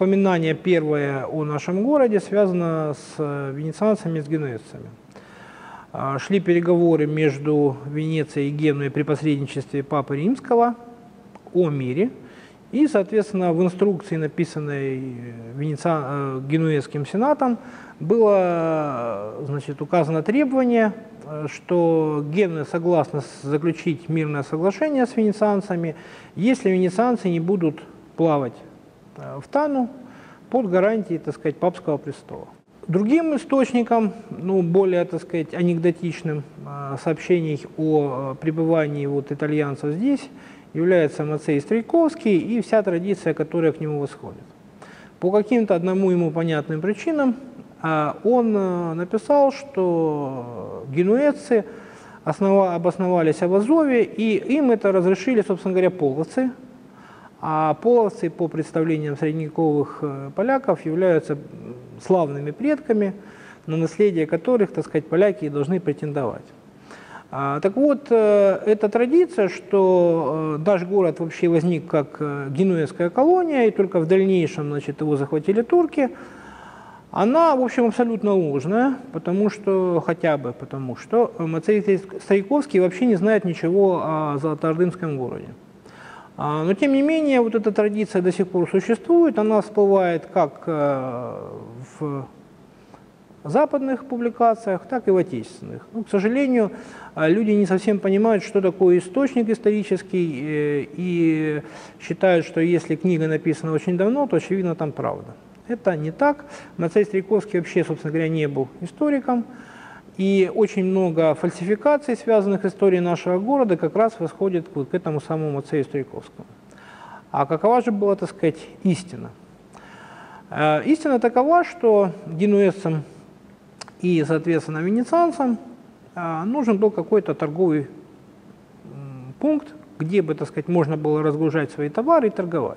упоминание первое о нашем городе связано с э, венецианцами, с генуэзцами. А, шли переговоры между Венецией и Генуей при посредничестве Папы Римского о мире. И, соответственно, в инструкции, написанной Венециан... Э, Генуэзским сенатом, было значит, указано требование, что Генуя согласна заключить мирное соглашение с венецианцами, если венецианцы не будут плавать э, в Тану под гарантией, так сказать, папского престола. Другим источником, ну, более, так сказать, анекдотичным э, сообщений о э, пребывании вот итальянцев здесь является Мацей Стрейковский и вся традиция, которая к нему восходит. По каким-то одному ему понятным причинам он написал, что генуэзцы основа, обосновались в Азове, и им это разрешили, собственно говоря, половцы, а половцы, по представлениям средневековых э, поляков, являются славными предками, на наследие которых, так сказать, поляки и должны претендовать. А, так вот, э, эта традиция, что э, наш город вообще возник как генуэзская колония, и только в дальнейшем значит, его захватили турки, она, в общем, абсолютно ложная, потому что, хотя бы потому что Мацей Стариковский вообще не знает ничего о Золотоордынском городе. А, но тем не менее, вот эта традиция до сих пор существует, она всплывает как э, в западных публикациях, так и в отечественных. Ну, к сожалению, э, люди не совсем понимают, что такое источник исторический, э, и считают, что если книга написана очень давно, то, очевидно, там правда. Это не так. Мацей Стрейковский вообще, собственно говоря, не был историком. И очень много фальсификаций, связанных с историей нашего города, как раз восходит к этому самому Мацею Стрейковскому. А какова же была, так сказать, истина? Э, истина такова, что генуэзцам и, соответственно, венецианцам э, нужен был какой-то торговый пункт, где бы, так сказать, можно было разгружать свои товары и торговать.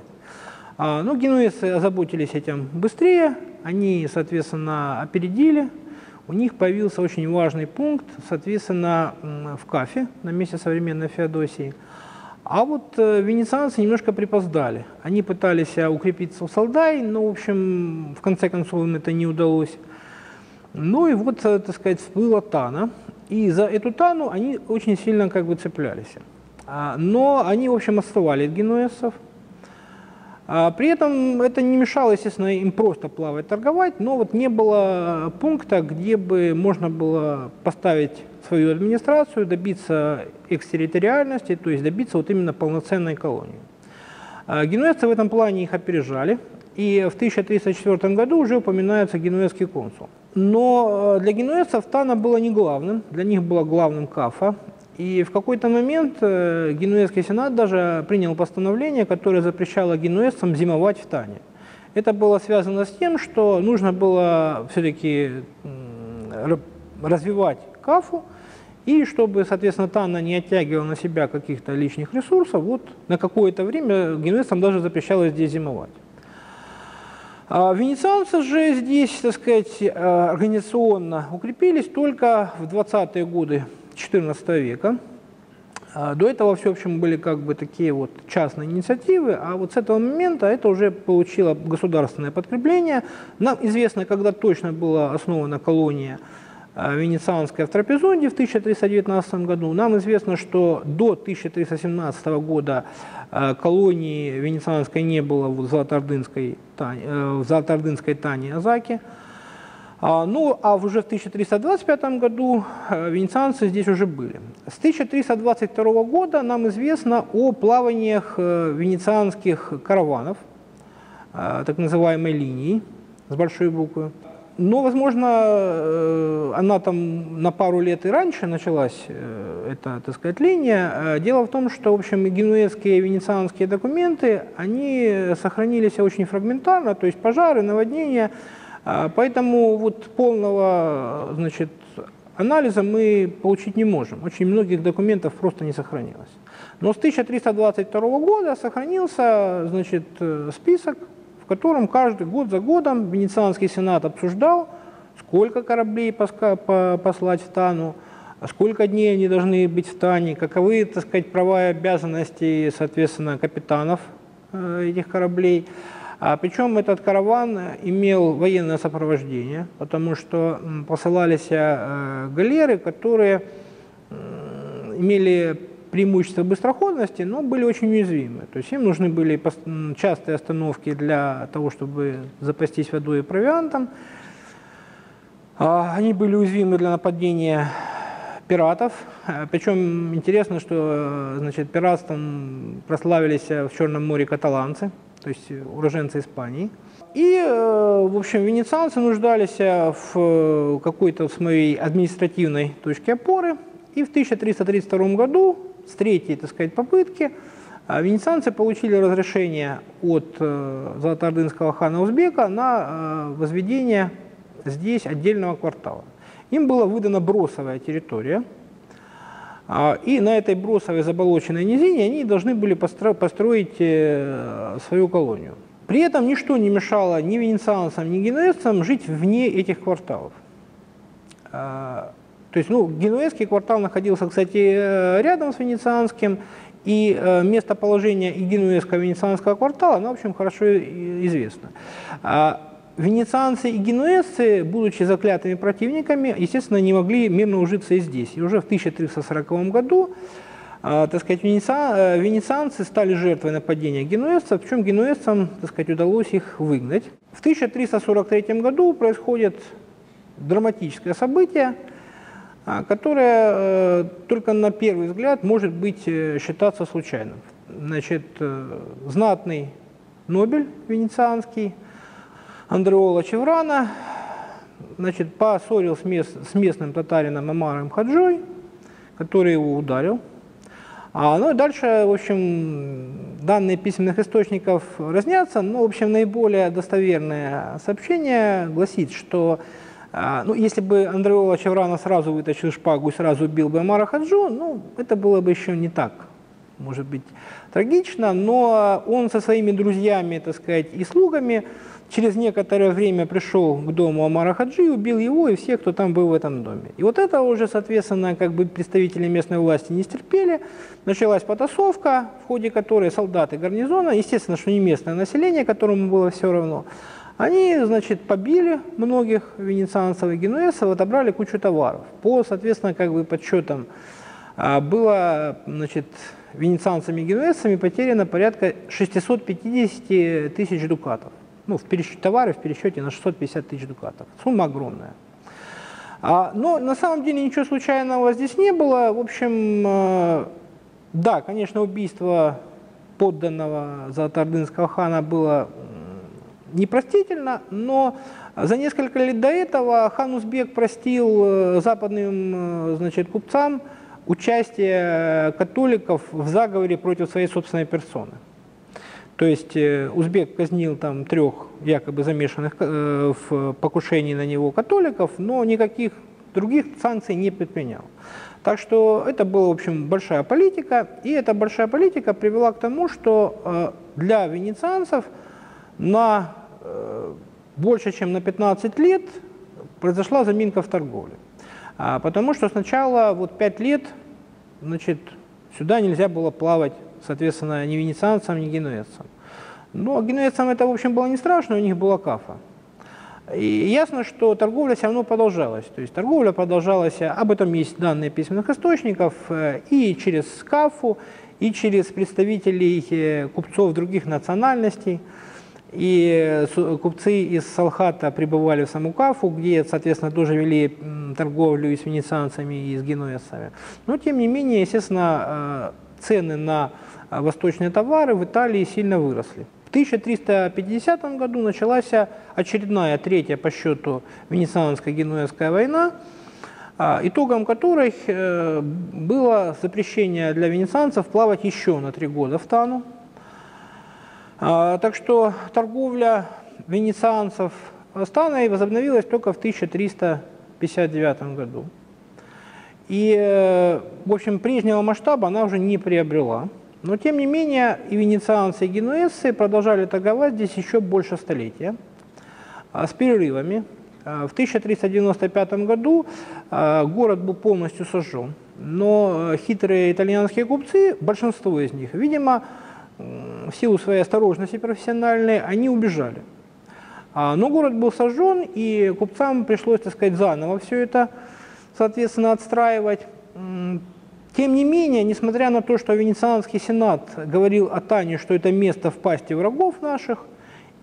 А, но генуэзцы озаботились этим быстрее, они, соответственно, опередили у них появился очень важный пункт, соответственно, в Кафе, на месте современной Феодосии. А вот э, венецианцы немножко припоздали. Они пытались э, укрепиться в Салдай, но, в общем, в конце концов им это не удалось. Ну и вот, э, так сказать, всплыла Тана. И за эту Тану они очень сильно как бы цеплялись. А, но они, в общем, отставали от генуэзцев. А при этом это не мешало, естественно, им просто плавать, торговать, но вот не было пункта, где бы можно было поставить свою администрацию, добиться экстерриториальности, то есть добиться вот именно полноценной колонии. А генуэзцы в этом плане их опережали, и в 1304 году уже упоминается генуэзский консул. Но э, для генуэзцев Тана было не главным, для них было главным Кафа, и в какой-то момент э, Генуэзский сенат даже принял постановление, которое запрещало генуэзцам зимовать в Тане. Это было связано с тем, что нужно было все-таки развивать Кафу, и чтобы, соответственно, Тана не оттягивала на себя каких-то лишних ресурсов, вот на какое-то время генуэзцам даже запрещалось здесь зимовать. А венецианцы же здесь, так сказать, э, организационно укрепились только в 20-е годы XIV века. А, до этого все, в общем, были как бы такие вот частные инициативы, а вот с этого момента это уже получило государственное подкрепление. Нам известно, когда точно была основана колония а, венецианская в Трапезунде в 1319 году. Нам известно, что до 1317 года а, колонии венецианской не было в Золотоордынской, э, в Золотоордынской Тане Азаке. А, ну, а уже в 1325 году э, венецианцы здесь уже были. С 1322 года нам известно о плаваниях э, венецианских караванов, э, так называемой линии с большой буквы. Но, возможно, она там на пару лет и раньше началась, эта, так сказать, линия. Дело в том, что, в общем, генуэзские и венецианские документы, они сохранились очень фрагментарно, то есть пожары, наводнения – поэтому вот полного значит, анализа мы получить не можем. Очень многих документов просто не сохранилось. Но с 1322 года сохранился значит, список, в котором каждый год за годом Венецианский сенат обсуждал, сколько кораблей послать в Тану, сколько дней они должны быть в Тане, каковы, так сказать, права и обязанности, соответственно, капитанов э, этих кораблей. А причем этот караван имел военное сопровождение, потому что посылались э, галеры, которые имели преимущество быстроходности, но были очень уязвимы. То есть им нужны были частые остановки для того, чтобы запастись водой и провиантом. А, они были уязвимы для нападения пиратов. Э, Причем интересно, что э, значит, пиратством прославились в Черном море каталанцы, то есть уроженцы Испании. И, э, в общем, венецианцы нуждались в какой-то своей административной точке опоры. И в 1332 году, с третьей, так сказать, попытки, венецианцы получили разрешение от золотоордынского хана Узбека на возведение здесь отдельного квартала. Им была выдана бросовая территория, и на этой бросовой заболоченной низине они должны были построить э, свою колонию. При этом ничто не мешало ни венецианцам, ни генуэзцам жить вне этих кварталов. А, то есть, ну, генуэзский квартал находился, кстати, э, рядом с венецианским, и э, местоположение и генуэзского, и венецианского квартала, оно, в общем, хорошо известно. Венецианцы и генуэзцы, будучи заклятыми противниками, естественно, не могли мирно ужиться и здесь. И уже в 1340 году э, так сказать, венециан, венецианцы стали жертвой нападения генуэзцев, причем генуэзцам так сказать, удалось их выгнать. В 1343 году происходит драматическое событие, э, которое э, только на первый взгляд может быть э, считаться случайным. Значит, знатный Нобель венецианский Андреола Чеврана, значит, поссорил с, мест, с местным татарином Амаром Хаджой, который его ударил. А, ну и дальше, в общем, данные письменных источников разнятся, но, в общем, наиболее достоверное сообщение гласит, что а, ну, если бы Андреола Чеврана сразу вытащил шпагу и сразу убил бы Амара Хаджу, ну, это было бы еще не так, может быть, трагично, но он со своими друзьями, так сказать, и слугами через некоторое время пришел к дому Амара Хаджи, убил его и всех, кто там был в этом доме. И вот это уже, соответственно, как бы представители местной власти не стерпели. Началась потасовка, в ходе которой солдаты гарнизона, естественно, что не местное население, которому было все равно, они, значит, побили многих венецианцев и генуэзцев, отобрали кучу товаров. По, соответственно, как бы подсчетам было, значит, венецианцами и генуэзцами потеряно порядка 650 тысяч дукатов ну, в пересчете товары в пересчете на 650 тысяч дукатов. Сумма огромная. А, но на самом деле ничего случайного здесь не было. В общем, э, да, конечно, убийство подданного Золотоордынского хана было непростительно, но за несколько лет до этого хан Узбек простил э, западным э, значит, купцам участие католиков в заговоре против своей собственной персоны. То есть э, узбек казнил там трех якобы замешанных э, в покушении на него католиков, но никаких других санкций не предпринял. Так что это была, в общем, большая политика, и эта большая политика привела к тому, что э, для венецианцев на больше, чем на 15 лет произошла заминка в торговле. А, потому что сначала вот 5 лет значит, сюда нельзя было плавать соответственно, ни венецианцам, ни генуэзцам. Но генуэзцам это, в общем, было не страшно, у них была кафа. И ясно, что торговля все равно продолжалась. То есть торговля продолжалась, об этом есть данные письменных источников, э, и через КАФу, и через представителей э, купцов других национальностей. И э, купцы из Салхата прибывали в саму Кафу, где, соответственно, тоже вели торговлю и с венецианцами, и с генуэзцами. Но, тем не менее, естественно, цены на а восточные товары в Италии сильно выросли. В 1350 году началась очередная, третья по счету Венецианско-Генуэзская война, а, итогом которой э, было запрещение для венецианцев плавать еще на три года в Тану. А, так что торговля венецианцев с Таной возобновилась только в 1359 году. И, э, в общем, прежнего масштаба она уже не приобрела. Но, тем не менее, и венецианцы, и генуэзцы продолжали торговать здесь еще больше столетия, а, с перерывами. А, в 1395 году город был полностью сожжен, но хитрые итальянские купцы, большинство из них, видимо, в силу своей осторожности профессиональной, они убежали. А, но город был сожжен, и купцам пришлось, так сказать, заново все это, соответственно, отстраивать. Тем не менее, несмотря на то, что Венецианский сенат говорил о Тане, что это место в пасти врагов наших,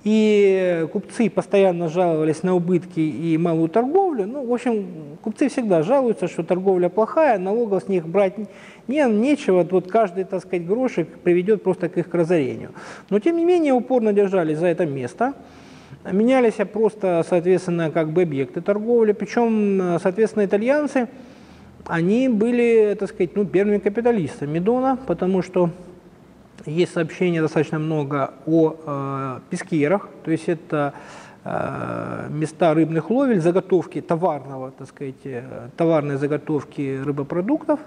и купцы постоянно жаловались на убытки и малую торговлю. Ну, в общем, купцы всегда жалуются, что торговля плохая, налогов с них брать не, нечего. Вот каждый, так сказать, грошек приведет просто к их разорению. Но, тем не менее, упорно держались за это место. Менялись просто, соответственно, как бы объекты торговли. Причем, соответственно, итальянцы, они были, так сказать, ну, первыми капиталистами Дона, потому что есть сообщения достаточно много о э, пескерах, то есть это э, места рыбных ловель, заготовки товарного, так сказать, э, товарной заготовки рыбопродуктов.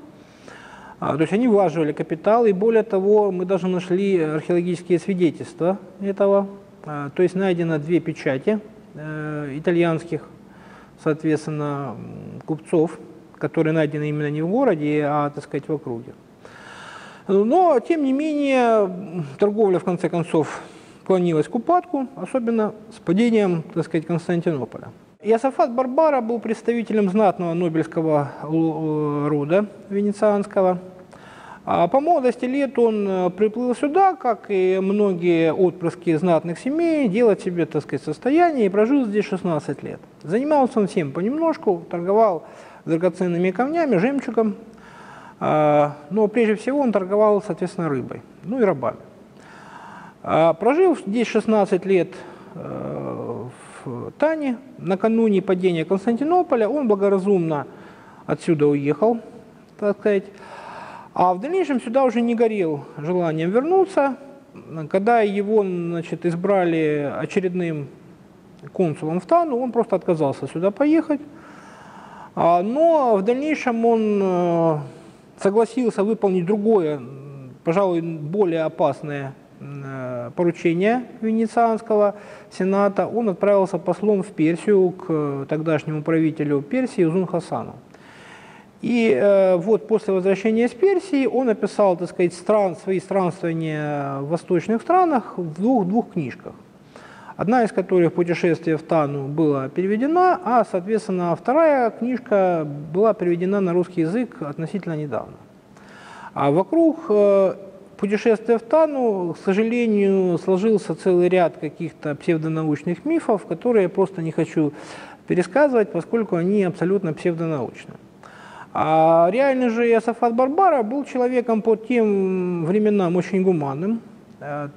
А, то есть они влаживали капитал, и более того, мы даже нашли археологические свидетельства этого. А, то есть найдено две печати э, итальянских, соответственно, купцов, которые найдены именно не в городе, а, так сказать, в округе. Но, тем не менее, торговля, в конце концов, клонилась к упадку, особенно с падением, так сказать, Константинополя. Иосафат Барбара был представителем знатного нобельского э, рода венецианского. А по молодости лет он э, приплыл сюда, как и многие отпрыски знатных семей, делать себе, так сказать, состояние и прожил здесь 16 лет. Занимался он всем понемножку, торговал драгоценными камнями, жемчугом, но прежде всего он торговал, соответственно, рыбой, ну и рабами. А, прожив здесь 16 лет э, в Тане, накануне падения Константинополя, он благоразумно отсюда уехал, так сказать, а в дальнейшем сюда уже не горел желанием вернуться. Когда его значит, избрали очередным консулом в Тану, он просто отказался сюда поехать. А, но в дальнейшем он э, согласился выполнить другое, пожалуй, более опасное э, поручение Венецианского сената, он отправился послом в Персию к тогдашнему правителю Персии Узун Хасану. И э, вот после возвращения из Персии он описал, так сказать, стран, свои странствования в восточных странах в двух, двух книжках. Одна из которых «Путешествие в Тану» была переведена, а, соответственно, вторая книжка была переведена на русский язык относительно недавно. А вокруг э, путешествия в Тану, к сожалению, сложился целый ряд каких-то псевдонаучных мифов, которые я просто не хочу пересказывать, поскольку они абсолютно псевдонаучны. А реальный же Иосафат Барбара был человеком по тем временам очень гуманным,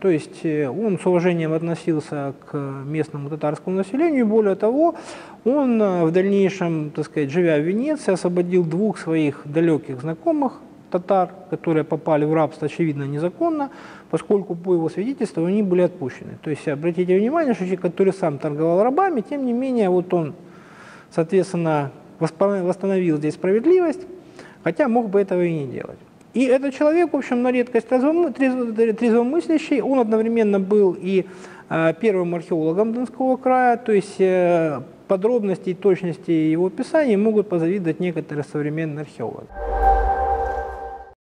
то есть э, он с уважением относился к местному татарскому населению, более того, он э, в дальнейшем, так сказать, живя в Венеции, освободил двух своих далеких знакомых татар, которые попали в рабство, очевидно, незаконно, поскольку по его свидетельству они были отпущены. То есть обратите внимание, что человек, который сам торговал рабами, тем не менее, вот он, соответственно, восстановил здесь справедливость, хотя мог бы этого и не делать. И этот человек, в общем, на редкость трезвомыслящий, он одновременно был и э, первым археологом Донского края, то есть э, подробности и точности его описания могут позавидовать некоторые современные археологи.